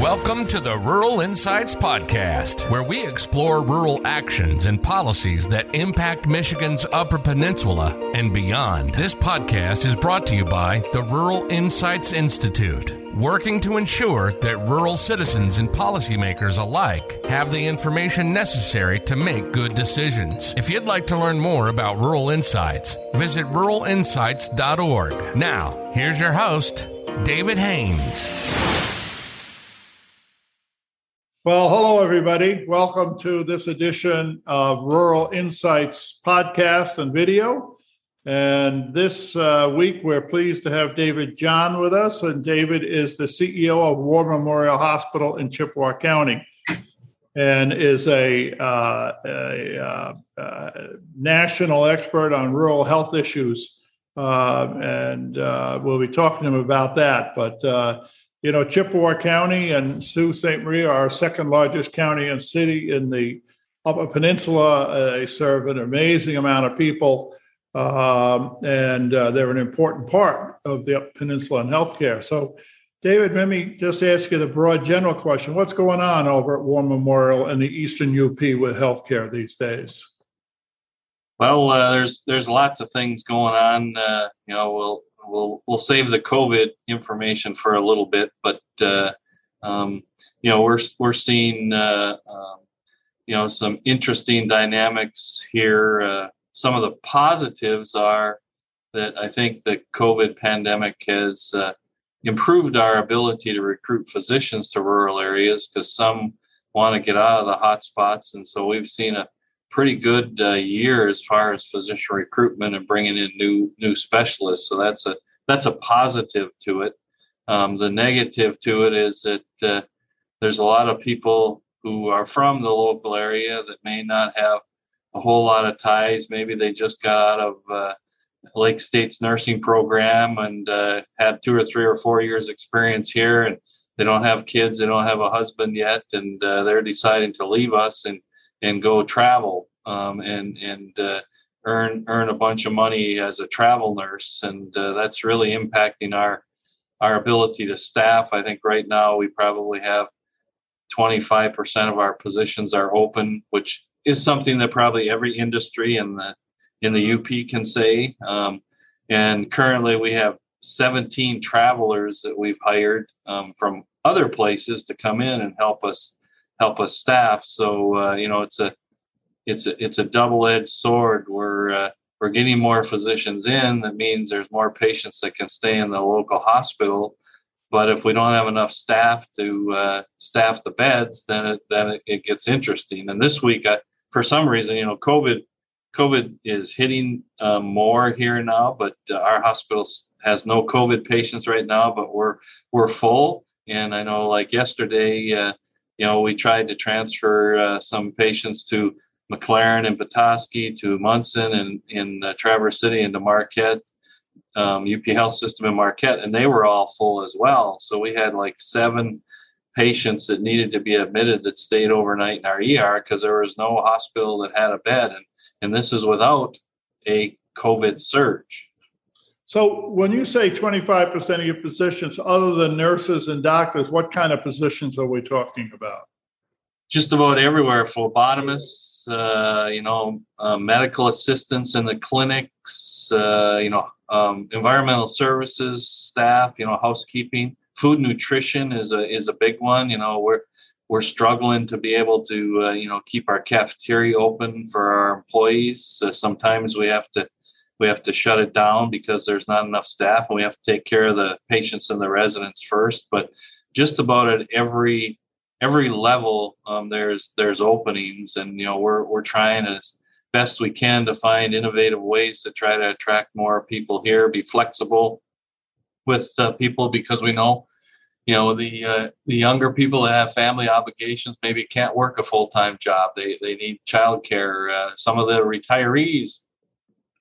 Welcome to the Rural Insights Podcast, where we explore rural actions and policies that impact Michigan's Upper Peninsula and beyond. This podcast is brought to you by the Rural Insights Institute, working to ensure that rural citizens and policymakers alike have the information necessary to make good decisions. If you'd like to learn more about Rural Insights, visit ruralinsights.org. Now, here's your host, David Haynes. Well, hello, everybody. Welcome to this edition of Rural Insights podcast and video. And this uh, week, we're pleased to have David Jahn with us. And David is the CEO of War Memorial Hospital in Chippewa County and is a, uh, a uh, uh national expert on rural health issues. Uh, and uh, we'll be talking to him about that. But you know, Chippewa County and Sault Ste. Marie are our second largest county and city in the Upper Peninsula. They serve an amazing amount of people, um, and uh, they're an important part of the Upper Peninsula in healthcare. So, David, let me just ask you the broad general question: What's going on over at War Memorial and the Eastern UP with healthcare these days? Well, uh, there's there's lots of things going on. Uh, you know, we'll we'll we'll save the COVID information for a little bit, but uh, um, you know we're we're seeing uh, um, you know some interesting dynamics here. Uh, some of the positives are that I think the COVID pandemic has uh, improved our ability to recruit physicians to rural areas because some want to get out of the hot spots, and so we've seen a pretty good uh, year as far as physician recruitment and bringing in new new specialists. So that's a that's a positive to it. Um, the negative to it is that uh, there's a lot of people who are from the local area that may not have a whole lot of ties. Maybe they just got out of uh, Lake State's nursing program and uh, had two or three or four years experience here, and they don't have kids, they don't have a husband yet, and uh, they're deciding to leave us and and go travel um, and and uh, earn earn a bunch of money as a travel nurse, and uh, that's really impacting our our ability to staff. I think right now we probably have 25% of our positions are open, which is something that probably every industry in the in the UP can say. Um, and currently, we have 17 travelers that we've hired um, from other places to come in and help us help us staff. So uh, you know, it's a it's a, it's a double-edged sword. We're uh, we're getting more physicians in. That means there's more patients that can stay in the local hospital. But if we don't have enough staff to uh, staff the beds, then it, then it, it gets interesting. And this week, I, for some reason, you know, COVID COVID is hitting uh, more here now, but uh, our hospital has no COVID patients right now, but we're we're full. And I know, like yesterday, uh, you know, we tried to transfer uh, some patients to McLaren and Petoskey to Munson and in uh, Traverse City and to Marquette, um, UP Health System in Marquette, and they were all full as well. So we had like seven patients that needed to be admitted that stayed overnight in our ER because there was no hospital that had a bed, and and this is without a COVID surge. So when you say 25% of your positions, other than nurses and doctors, what kind of positions are we talking about? Just about everywhere, phlebotomists, uh, you know, uh, medical assistants in the clinics, uh, you know, um, environmental services staff, you know, housekeeping, food nutrition is a is a big one. You know, we're we're struggling to be able to uh, you know keep our cafeteria open for our employees. Uh, sometimes we have to we have to shut it down because there's not enough staff, and we have to take care of the patients and the residents first. But just about at every every level um, there's there's openings and you know we're we're trying as best we can to find innovative ways to try to attract more people here be flexible with uh, people because we know you know the uh, the younger people that have family obligations maybe can't work a full-time job they they need childcare uh, some of the retirees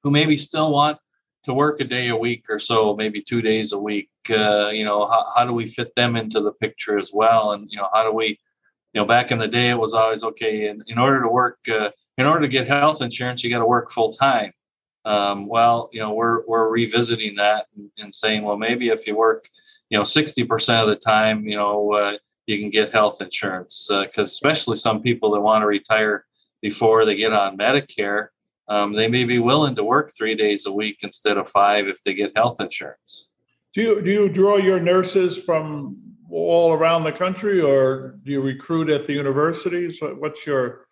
who maybe still want to work a day a week or so, maybe two days a week. Uh, you know, how, how do we fit them into the picture as well? And you know, how do we, you know, back in the day, it was always okay. And in order to work, uh, in order to get health insurance, you got to work full time. Um, well, you know, we're we're revisiting that and, and, saying, well, maybe if you work, you know, sixty percent of the time, you know, uh, you can get health insurance because uh, especially some people that want to retire before they get on Medicare, um, they may be willing to work three days a week instead of five if they get health insurance. Do you do you draw your nurses from all around the country, or do you recruit at the universities? What's your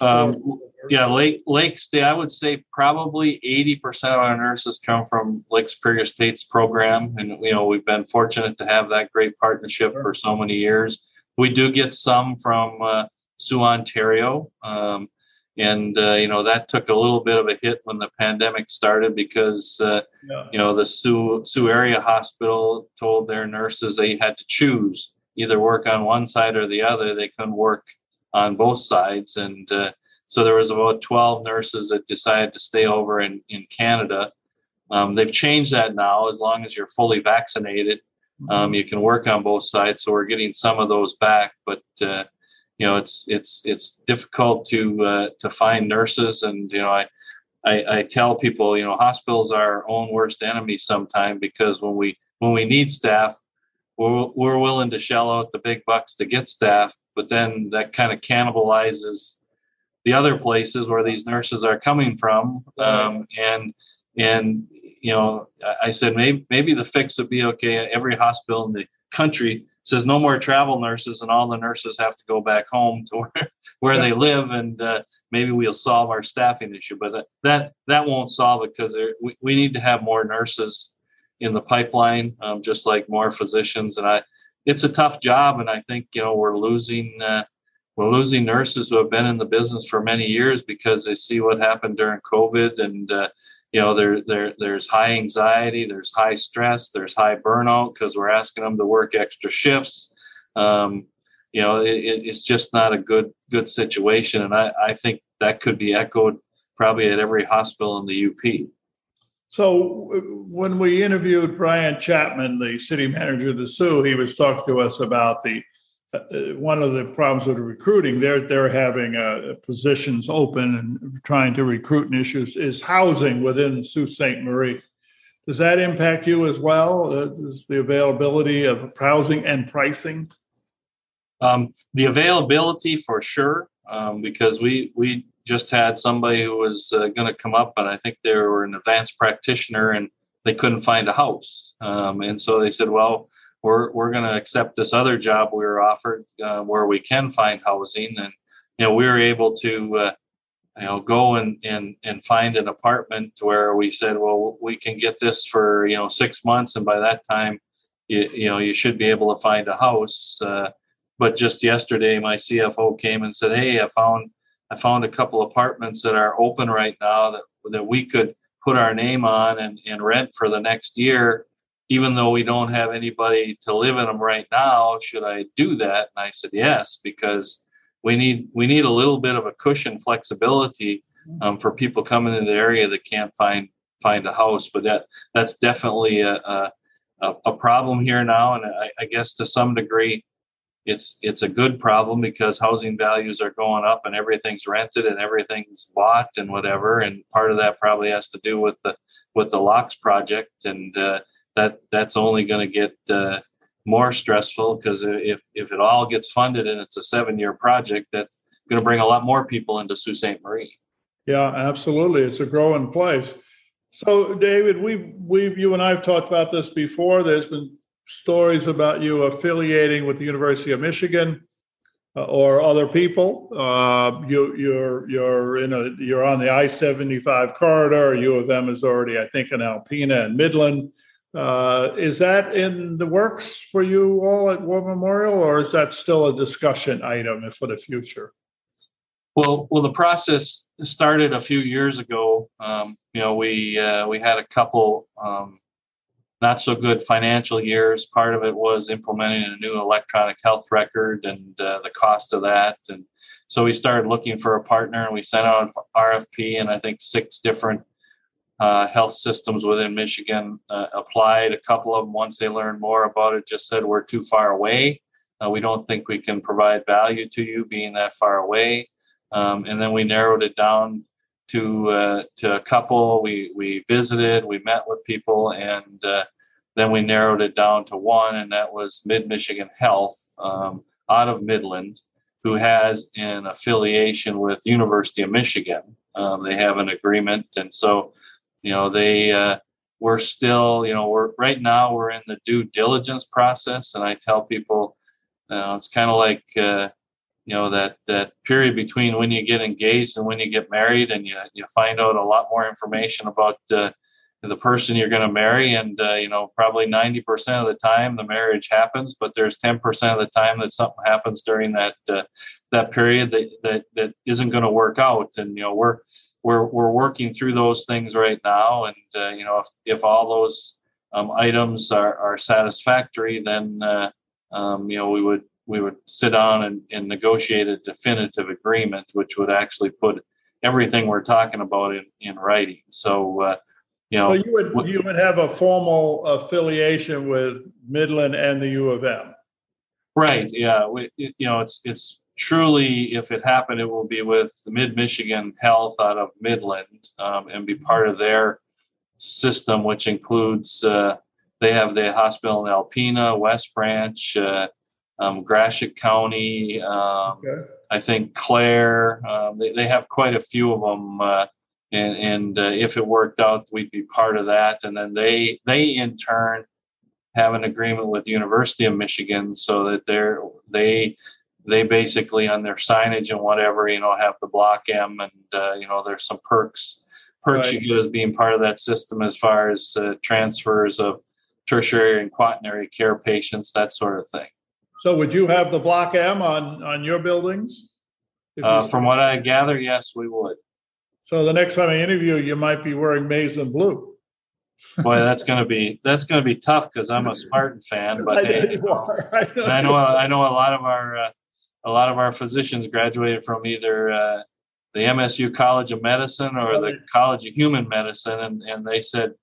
um, yeah, Lake Lake State. I would say probably eighty percent of our nurses come from Lake Superior State's program, and you know we've been fortunate to have that great partnership sure. for so many years. We do get some from uh, Soo, Ontario, um, and uh, you know that took a little bit of a hit when the pandemic started because uh, yeah. you know the Sioux, Soo area hospital told their nurses they had to choose either work on one side or the other. They couldn't work on both sides. And uh, so there was about 12 nurses that decided to stay over in, in Canada. Um, they've changed that now. As long as you're fully vaccinated, um, mm-hmm. you can work on both sides. So we're getting some of those back, but uh, you know it's it's it's difficult to uh, to find nurses. And you know I, I I tell people you know hospitals are our own worst enemy sometimes because when we when we need staff, we're, we're willing to shell out the big bucks to get staff, but then that kind of cannibalizes the other places where these nurses are coming from. Um, and and you know, I said maybe maybe the fix would be okay. At every hospital in the country says no more travel nurses, and all the nurses have to go back home to where, where they live, and uh, maybe we'll solve our staffing issue. But that that, that won't solve it because we, we need to have more nurses in the pipeline, um, just like more physicians. And I, it's a tough job, and I think you know we're losing uh, we're losing nurses who have been in the business for many years because they see what happened during COVID, and uh, you know there there there's high anxiety, there's high stress, there's high burnout because we're asking them to work extra shifts. Um, you know, it, it's just not a good good situation, and I, I think that could be echoed probably at every hospital in the UP. So when we interviewed Brian Chapman, the city manager of the Soo, he was talking to us about the one of the problems with recruiting. They're they're having uh, positions open and trying to recruit and issues is housing within Sault Ste. Marie. Does that impact you as well? Uh, is the availability of housing and pricing? Um, the availability for sure, um, because we we just had somebody who was uh, going to come up, and I think they were an advanced practitioner, and they couldn't find a house. Um, and so they said, "Well, we're we're going to accept this other job we were offered uh, where we can find housing." And you know, we were able to. Uh, you know, go and, and and find an apartment where we said, well, we can get this for you know six months, and by that time, you, you know, you should be able to find a house. Uh, but just yesterday, my CFO came and said, "Hey, I found I found a couple apartments that are open right now that that we could put our name on and, and rent for the next year, even though we don't have anybody to live in them right now. Should I do that? And I said yes, because we need we need a little bit of a cushion flexibility um, for people coming in the area that can't find find a house. But that that's definitely a a, a problem here now, and I, I guess to some degree it's it's a good problem because housing values are going up and everything's rented and everything's bought and whatever and part of that probably has to do with the with the locks project and uh, that that's only going to get uh, more stressful because if if it all gets funded and it's a seven year project that's going to bring a lot more people into Sault Ste. Marie. Yeah, absolutely. It's a growing place. So, David, we we you and I have talked about this before. There's been stories about you affiliating with the University of Michigan uh, or other people. Uh, you, you're you're in a you're on the I-75 corridor. U of M is already, I think, in Alpena and Midland. Uh, is that in the works for you all at War Memorial, or is that still a discussion item for the future? Well, well, the process started a few years ago. Um, you know, we uh, we had a couple um, not so good financial years. Part of it was implementing a new electronic health record and uh, the cost of that. And so we started looking for a partner and we sent out an RFP, and I think six different uh, health systems within Michigan uh, applied. A couple of them, once they learned more about it, just said, We're too far away. Uh, we don't think we can provide value to you being that far away. Um, and then we narrowed it down to uh, to a couple. We we visited, we met with people, and uh, then we narrowed it down to one, and that was Mid Michigan Health um, out of Midland, who has an affiliation with University of Michigan. Um, they have an agreement, and so you know they uh, we're still you know we're right now we're in the due diligence process, and I tell people uh, it's kind of like uh, you know that that period between when you get engaged and when you get married, and you you find out a lot more information about uh, the person you're going to marry and uh, you know probably 90% of the time the marriage happens but there's 10% of the time that something happens during that uh, that period that that, that isn't going to work out. And you know we're we're we're working through those things right now and uh, you know if, if all those um, items are, are satisfactory then uh, um, you know we would we would sit down and, and negotiate a definitive agreement which would actually put everything we're talking about in, in writing so uh, you know, well, you would you would have a formal affiliation with Midland and the U of M. Right. Yeah. We, you know, it's it's truly if it happened, it will be with Mid Michigan Health out of Midland um, and be part of their system, which includes uh, they have the hospital in Alpena, West Branch, uh, um, Gratiot County. Um, okay. I think Clare. Um, they, they have quite a few of them. Uh, and and uh, if it worked out, we'd be part of that. And then they they in turn have an agreement with the University of Michigan so that they're they they basically on their signage and whatever you know have the block M and uh, you know there's some perks perks right. you get as being part of that system as far as uh, transfers of tertiary and quaternary care patients that sort of thing. So would you have the block M on on your buildings? Uh, from what I gather, yes, we would. So the next time I interview, you might be wearing maize and blue. Boy, that's gonna be that's gonna be tough because I'm a Spartan fan. But I, hey, I, know. I know I know a lot of our uh, a lot of our physicians graduated from either uh, the MSU College of Medicine or the College of Human Medicine, and and they said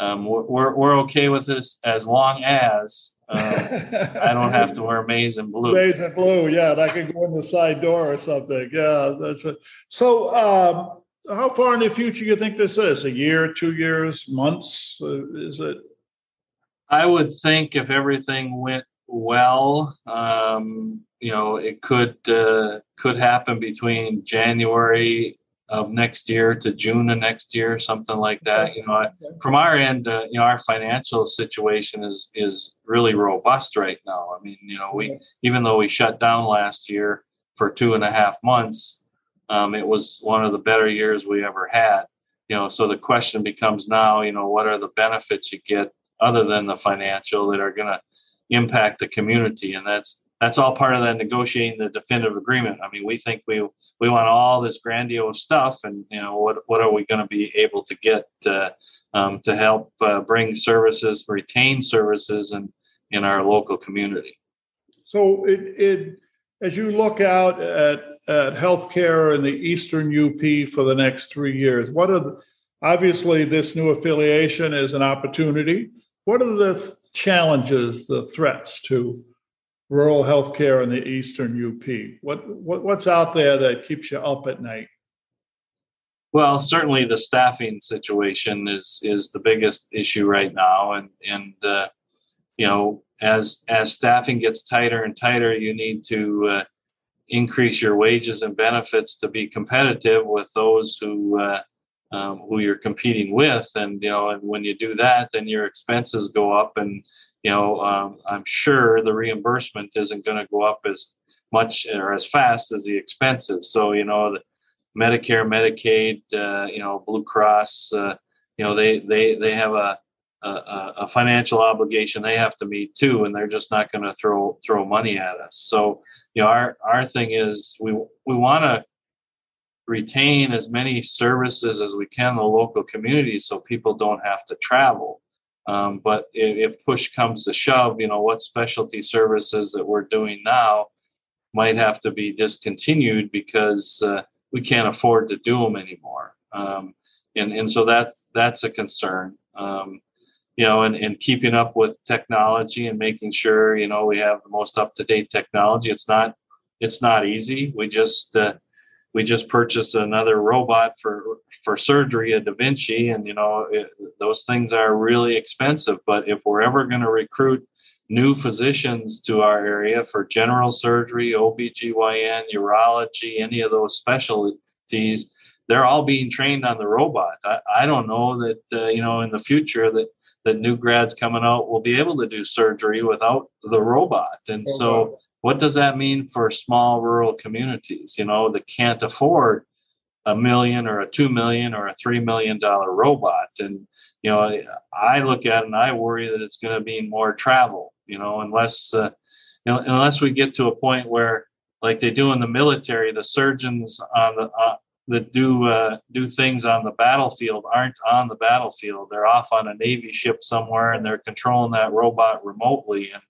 um, we're we're okay with this as long as um, I don't have to wear maize and blue. Maize and blue, yeah, that could go in the side door or something. Yeah, that's it. So. Um, how far in the future you think this is? A year, two years, months? Uh, is it? I would think if everything went well, um, you know, it could uh, could happen between January of next year to June of next year, something like that. You know, I, from our end, uh, you know, our financial situation is is really robust right now. I mean, you know, we even though we shut down last year for two and a half months, um, it was one of the better years we ever had. You know, so the question becomes now, you know, what are the benefits you get other than the financial that are going to impact the community, and that's that's all part of that negotiating the definitive agreement. I mean, we think we we want all this grandiose stuff, and you know, what what are we going to be able to get uh, um, to help uh, bring services, retain services, in in our local community. So it, it as you look out at at healthcare in the Eastern UP for the next three years? What are the, obviously this new affiliation is an opportunity. What are the challenges, the threats to rural healthcare in the Eastern UP? What, what what's out there that keeps you up at night? Well, certainly the staffing situation is is the biggest issue right now, and and uh, you know as as staffing gets tighter and tighter, you need to uh, increase your wages and benefits to be competitive with those who uh, um, who you're competing with and you know and when you do that then your expenses go up and you know um, i'm sure the reimbursement isn't going to go up as much or as fast as the expenses so you know medicare medicaid uh, you know blue cross uh, you know they they they have a a, a financial obligation they have to meet too, and they're just not going to throw throw money at us. So you know, our our thing is we we want to retain as many services as we can in the local community, so people don't have to travel. Um, but if, push comes to shove, you know, what specialty services that we're doing now might have to be discontinued because uh, we can't afford to do them anymore. Um, and and so that's that's a concern. Um, you know, and, and keeping up with technology and making sure, you know, we have the most up to date technology. It's not, it's not easy. We just, uh, we just purchased another robot for for surgery, a Da Vinci, and you know it, those things are really expensive. But if we're ever going to recruit new physicians to our area for general surgery, OBGYN, urology, any of those specialties, they're all being trained on the robot. I, I don't know that uh, you know in the future that that new grads coming out will be able to do surgery without the robot. And so. What does that mean for small rural communities? You know that can't afford a million or a two million or a three million dollar robot. And you know, I look at it and I worry that it's going to be more travel. You know, unless uh, you know, unless we get to a point where like they do in the military, the surgeons on the uh, that do uh, do things on the battlefield aren't on the battlefield. They're off on a navy ship somewhere, and they're controlling that robot remotely. And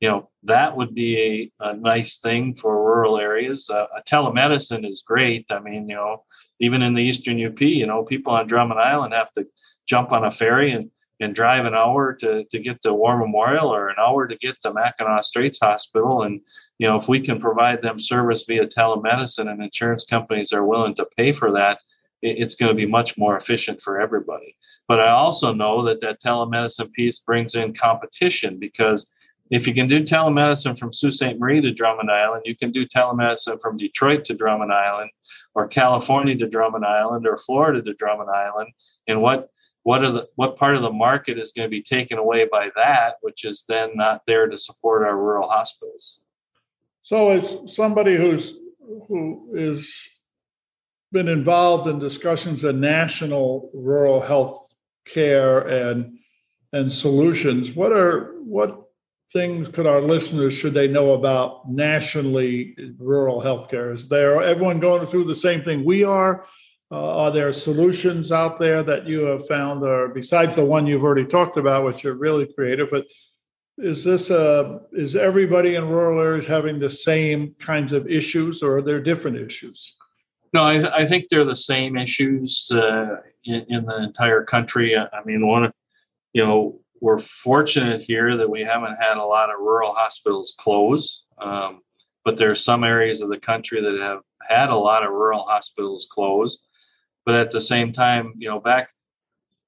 you know that would be a, a nice thing for rural areas. Uh, telemedicine is great. I mean, you know, even in the eastern UP, you know, people on Drummond Island have to jump on a ferry and and drive an hour to, to get to War Memorial or an hour to get to Mackinac Straits Hospital. And, you know, if we can provide them service via telemedicine and insurance companies are willing to pay for that, it's going to be much more efficient for everybody. But I also know that that telemedicine piece brings in competition because if you can do telemedicine from Sault Ste. Marie to Drummond Island, you can do telemedicine from Detroit to Drummond Island, or California to Drummond Island, or Florida to Drummond Island. And what what are the what part of the market is going to be taken away by that which is then not there to support our rural hospitals so as somebody who's who is been involved in discussions of national rural health care and and solutions what are what things could our listeners should they know about nationally rural healthcare is there everyone going through the same thing we are uh, are there solutions out there that you have found, or besides the one you've already talked about, which are really creative? But is this a is everybody in rural areas having the same kinds of issues, or are there different issues? No, I, I think they're the same issues uh, in, in, the entire country. I mean, one, you know, we're fortunate here that we haven't had a lot of rural hospitals close, um, but there are some areas of the country that have had a lot of rural hospitals close. But at the same time, you know, back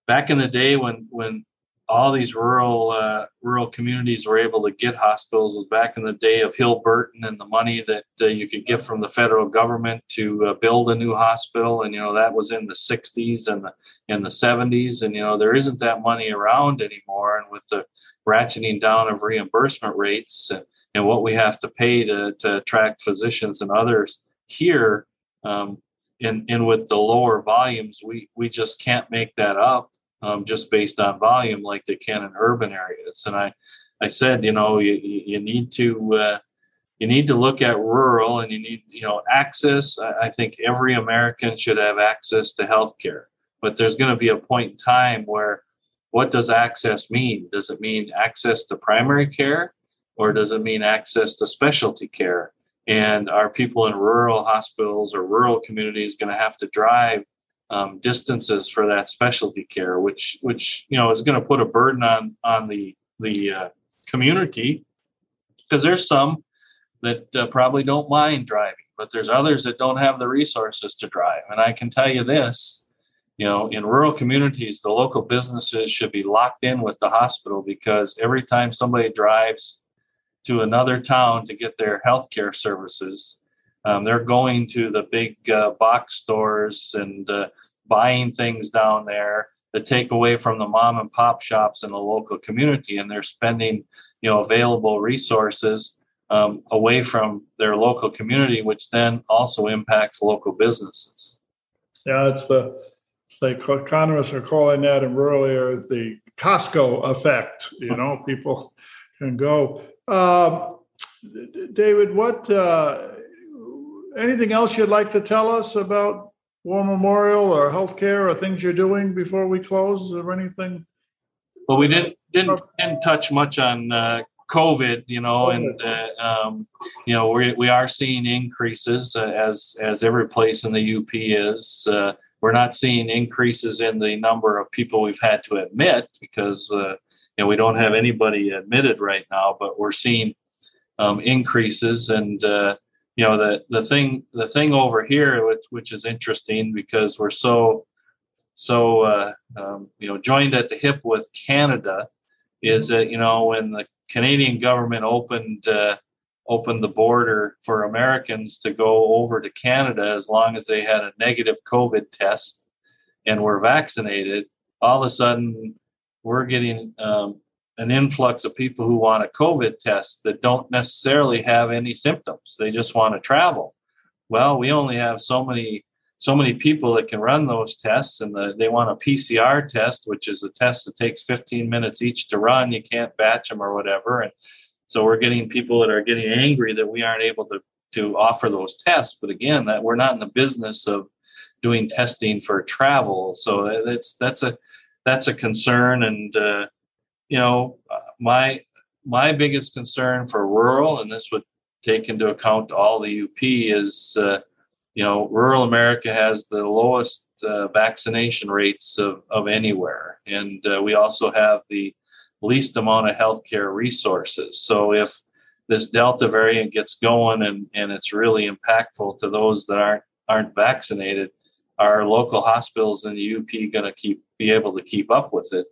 back in the day when when all these rural uh, rural communities were able to get hospitals. Was back in the day of Hill Burton and the money that uh, you could get from the federal government to uh, build a new hospital, and you know that was in the 60s and the in the 70s, and you know there isn't that money around anymore, and with the ratcheting down of reimbursement rates and, and what we have to pay to to attract physicians and others here. Um, and and with the lower volumes, we we just can't make that up um, just based on volume like they can in urban areas. And I I said, you know, you you need to uh, you need to look at rural and you need you know access. I think every American should have access to health care, but there's going to be a point in time where what does access mean? Does it mean access to primary care, or does it mean access to specialty care? and are people in rural hospitals or rural communities going to have to drive um, distances for that specialty care, which which you know is going to put a burden on on the the uh, community because there's some that uh, probably don't mind driving, but there's others that don't have the resources to drive. And I can tell you this, you know, in rural communities, the local businesses should be locked in with the hospital because every time somebody drives to another town to get their healthcare services. Um, they're going to the big uh, box stores and uh, buying things down there that take away from the mom and pop shops in the local community, and they're spending, you know, available resources um, away from their local community, which then also impacts local businesses. Yeah, it's the the economists are calling that in rural areas the Costco effect. You know, people can go. Um, David, what uh, anything else you'd like to tell us about War Memorial or healthcare or things you're doing before we close? or anything? Well, we didn't didn't didn't touch much on uh, COVID, you know, and uh, um, you know we we are seeing increases uh, as as every place in the UP is. Uh, we're not seeing increases in the number of people we've had to admit because uh, you know, we don't have anybody admitted right now, but we're seeing um, increases. And uh, you know the the thing the thing over here which which is interesting because we're so so uh, um, you know joined at the hip with Canada is that you know when the Canadian government opened uh, opened the border for Americans to go over to Canada as long as they had a negative COVID test and were vaccinated, all of a sudden we're getting um, an influx of people who want a COVID test that don't necessarily have any symptoms. They just want to travel. Well, we only have so many so many people that can run those tests, and the, they want a PCR test, which is a test that takes 15 minutes each to run. You can't batch them or whatever, and so we're getting people that are getting angry that we aren't able to to offer those tests. But again, that we're not in the business of doing testing for travel, so that's that's a that's a concern, and uh, you know, my my biggest concern for rural, and this would take into account all the UP, is uh, you know, rural America has the lowest uh, vaccination rates of, of anywhere, and uh, we also have the least amount of healthcare resources. So if this Delta variant gets going and, and it's really impactful to those that aren't aren't vaccinated, our local hospitals in the UP going to keep be able to keep up with it.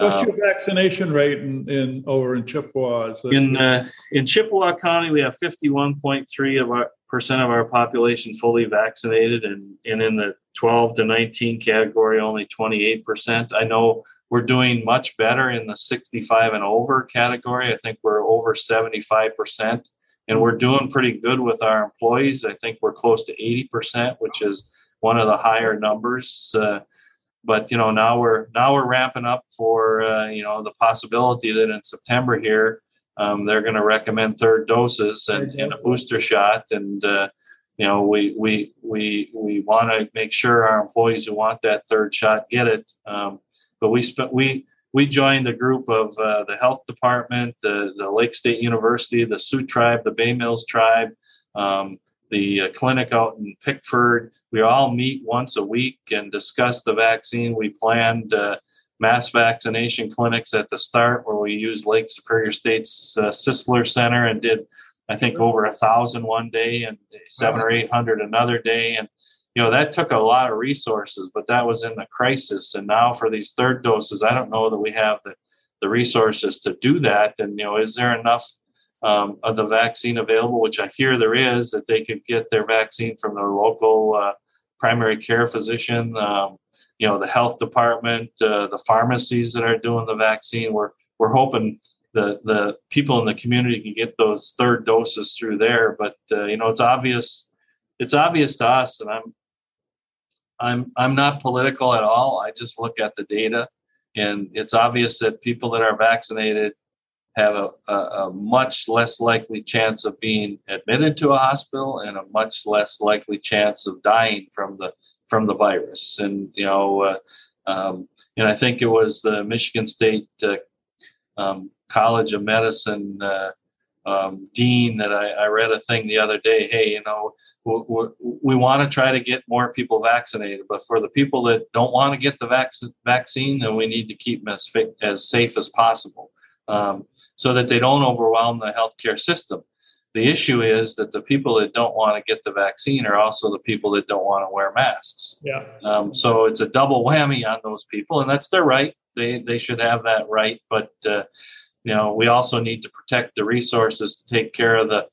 What's your um, vaccination rate in, in over in Chippewa? In uh, in Chippewa County, we have fifty one point three of our percent of our population fully vaccinated, and and in the twelve to nineteen category, only twenty eight percent. I know we're doing much better in the sixty five and over category. I think we're over seventy five percent, and we're doing pretty good with our employees. I think we're close to eighty percent, which is one of the higher numbers. Uh, but you know now we're now we're ramping up for uh, you know the possibility that in September here um, they're going to recommend third doses and, and, a booster shot. And uh, you know we we we we want to make sure our employees who want that third shot get it. Um, but we spent we we joined a group of uh, the health department the, the lake state university the Sault tribe the bay mills tribe um, the uh, clinic out in pickford we all meet once a week and discuss the vaccine. We planned uh, mass vaccination clinics at the start where we used Lake Superior State's uh, Cisler Center and did, I think, over a thousand one day and seven or eight hundred another day. And you know that took a lot of resources, but that was in the crisis. And now for these third doses, I don't know that we have the the resources to do that. And you know, is there enough um, of the vaccine available, which I hear there is, that they could get their vaccine from their local uh, primary care physician, um, you know, the health department, uh, the pharmacies that are doing the vaccine. We're we're hoping the the people in the community can get those third doses through there. But uh, you know, it's obvious it's obvious to us, and I'm I'm I'm not political at all. I just look at the data, and it's obvious that people that are vaccinated have a, a, a, much less likely chance of being admitted to a hospital and a much less likely chance of dying from the from the virus. And you know, uh, um, and I think it was the Michigan State uh, um, College of Medicine uh, um, dean that I, I, read a thing the other day. Hey, you know, we, we, we want to try to get more people vaccinated, but for the people that don't want to get the vac- vaccine, then we need to keep them as, as safe as possible um, so that they don't overwhelm the healthcare system. The issue is that the people that don't want to get the vaccine are also the people that don't want to wear masks. Yeah. Um, so it's a double whammy on those people, and that's their right. They they should have that right. But uh, you know, we also need to protect the resources to take care of the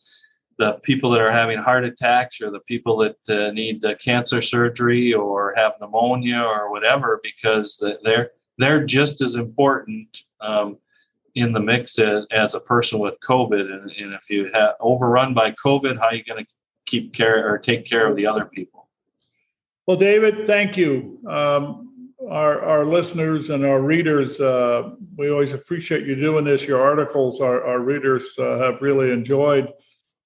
the people that are having heart attacks or the people that uh, need the cancer surgery or have pneumonia or whatever, because they're they're just as important. Um, in the mix as, a person with COVID. And, and if you have overrun by COVID, how are you going to keep care or take care of the other people? Well, David, thank you. Um, our, our listeners and our readers, uh, we always appreciate you doing this. Your articles, our, our readers uh, have really enjoyed.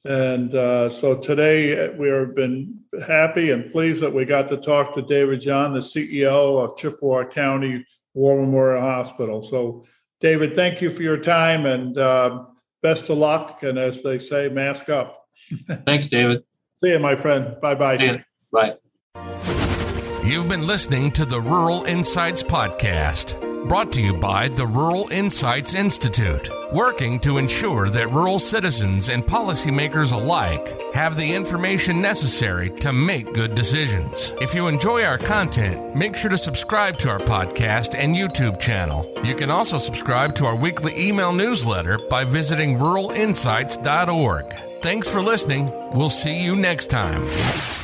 And uh, so today we have been happy and pleased that we got to talk to David Jahn, the CEO of Chippewa County War Memorial Hospital. So David, thank you for your time and uh, best of luck. And as they say, mask up. Thanks, David. See you, my friend. Bye bye. Bye. You've been listening to the Rural Insights Podcast. Brought to you by the Rural Insights Institute, working to ensure that rural citizens and policymakers alike have the information necessary to make good decisions. If you enjoy our content, make sure to subscribe to our podcast and YouTube channel. You can also subscribe to our weekly email newsletter by visiting ruralinsights.org. Thanks for listening. We'll see you next time.